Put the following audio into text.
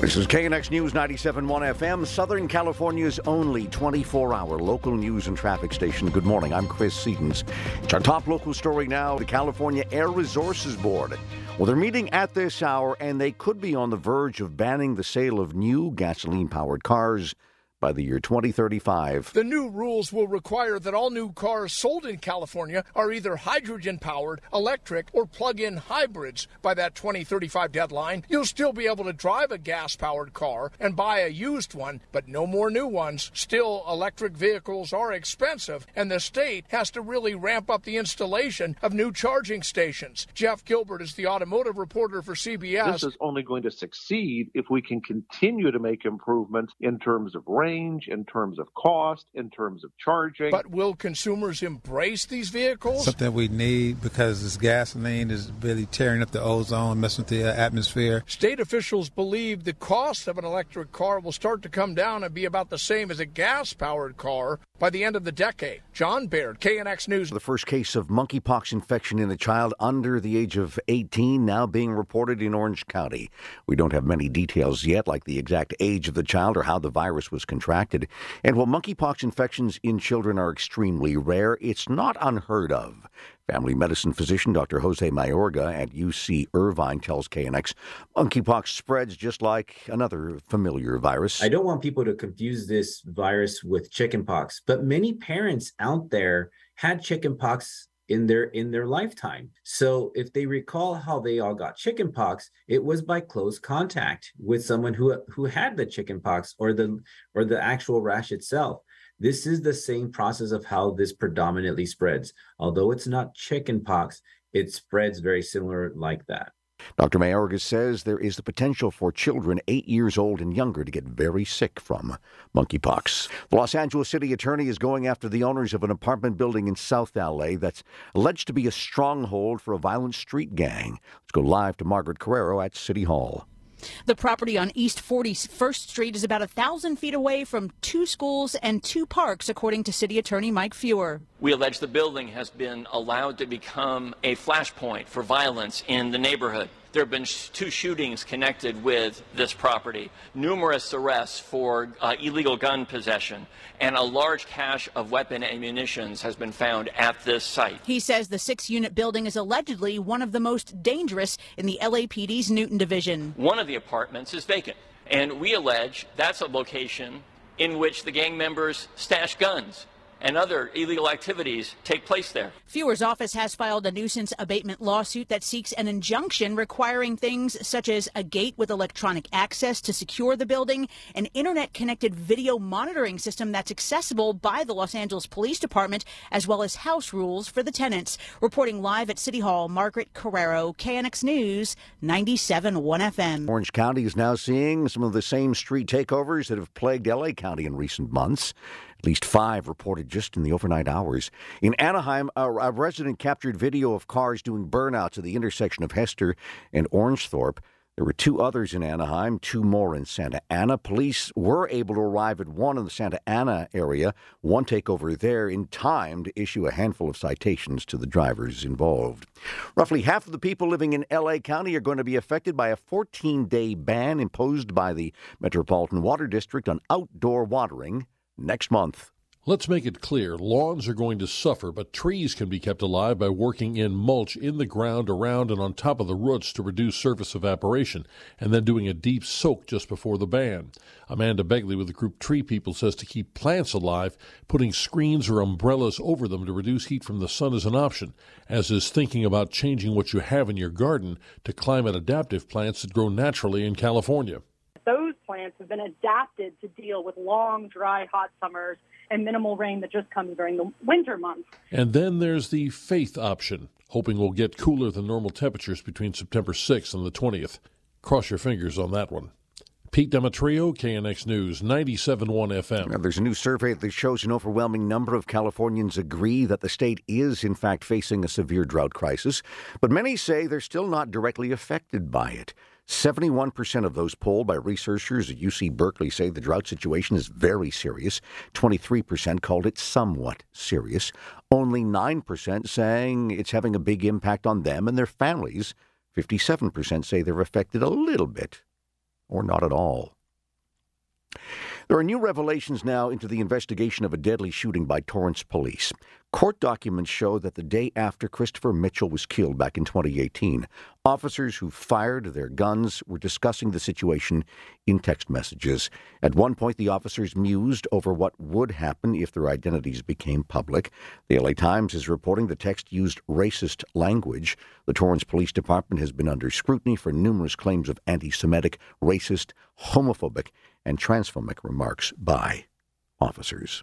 This is KNX News 97.1 FM, Southern California's only 24-hour local news and traffic station. Good morning, I'm Chris Seatons. It's our top local story now, the California Air Resources Board. Well, they're meeting at this hour, and they could be on the verge of banning the sale of new gasoline-powered cars by the year 2035. The new rules will require that all new cars sold in California are either hydrogen powered, electric, or plug in hybrids. By that 2035 deadline, you'll still be able to drive a gas powered car and buy a used one, but no more new ones. Still, electric vehicles are expensive, and the state has to really ramp up the installation of new charging stations. Jeff Gilbert is the automotive reporter for CBS. This is only going to succeed if we can continue to make improvements in terms of range range, in terms of cost, in terms of charging. But will consumers embrace these vehicles? Something we need because this gasoline is really tearing up the ozone, messing with the uh, atmosphere. State officials believe the cost of an electric car will start to come down and be about the same as a gas powered car by the end of the decade. John Baird, KNX News. The first case of monkeypox infection in a child under the age of 18 now being reported in Orange County. We don't have many details yet, like the exact age of the child or how the virus was contracted. And while monkeypox infections in children are extremely rare, it's not unheard of. Family medicine physician Dr. Jose Mayorga at UC Irvine tells KNX monkeypox spreads just like another familiar virus. I don't want people to confuse this virus with chickenpox, but many parents out there had chickenpox in their in their lifetime. So if they recall how they all got chickenpox, it was by close contact with someone who who had the chickenpox or the or the actual rash itself. This is the same process of how this predominantly spreads. Although it's not chickenpox, it spreads very similar like that. Dr. Mayorga says there is the potential for children eight years old and younger to get very sick from monkeypox. The Los Angeles City Attorney is going after the owners of an apartment building in South LA that's alleged to be a stronghold for a violent street gang. Let's go live to Margaret Carrero at City Hall. The property on East 41st Street is about a thousand feet away from two schools and two parks, according to City Attorney Mike Feuer. We allege the building has been allowed to become a flashpoint for violence in the neighborhood. There have been sh- two shootings connected with this property, numerous arrests for uh, illegal gun possession, and a large cache of weapon and munitions has been found at this site. He says the six unit building is allegedly one of the most dangerous in the LAPD's Newton division. One of the apartments is vacant, and we allege that's a location in which the gang members stash guns and other illegal activities take place there. Feuer's office has filed a nuisance abatement lawsuit that seeks an injunction requiring things such as a gate with electronic access to secure the building, an internet connected video monitoring system that's accessible by the Los Angeles Police Department, as well as house rules for the tenants. Reporting live at City Hall, Margaret Carrero, KNX News, 97.1 FM. Orange County is now seeing some of the same street takeovers that have plagued LA County in recent months. At least five reported just in the overnight hours. In Anaheim, a, a resident captured video of cars doing burnouts at the intersection of Hester and Orangethorpe. There were two others in Anaheim, two more in Santa Ana. Police were able to arrive at one in the Santa Ana area, one takeover there in time to issue a handful of citations to the drivers involved. Roughly half of the people living in LA County are going to be affected by a 14 day ban imposed by the Metropolitan Water District on outdoor watering next month. Let's make it clear lawns are going to suffer, but trees can be kept alive by working in mulch in the ground around and on top of the roots to reduce surface evaporation, and then doing a deep soak just before the ban. Amanda Begley with the group Tree People says to keep plants alive, putting screens or umbrellas over them to reduce heat from the sun is an option, as is thinking about changing what you have in your garden to climate adaptive plants that grow naturally in California plants have been adapted to deal with long, dry, hot summers and minimal rain that just comes during the winter months. And then there's the faith option, hoping we'll get cooler than normal temperatures between September 6th and the 20th. Cross your fingers on that one. Pete Demetrio, KNX News, 97.1 FM. Now, there's a new survey that shows an overwhelming number of Californians agree that the state is, in fact, facing a severe drought crisis, but many say they're still not directly affected by it. 71% of those polled by researchers at UC Berkeley say the drought situation is very serious. 23% called it somewhat serious. Only 9% saying it's having a big impact on them and their families. 57% say they're affected a little bit or not at all. There are new revelations now into the investigation of a deadly shooting by Torrance police. Court documents show that the day after Christopher Mitchell was killed back in 2018, officers who fired their guns were discussing the situation in text messages. At one point, the officers mused over what would happen if their identities became public. The LA Times is reporting the text used racist language. The Torrance Police Department has been under scrutiny for numerous claims of anti Semitic, racist, homophobic, and transphobic remarks by officers.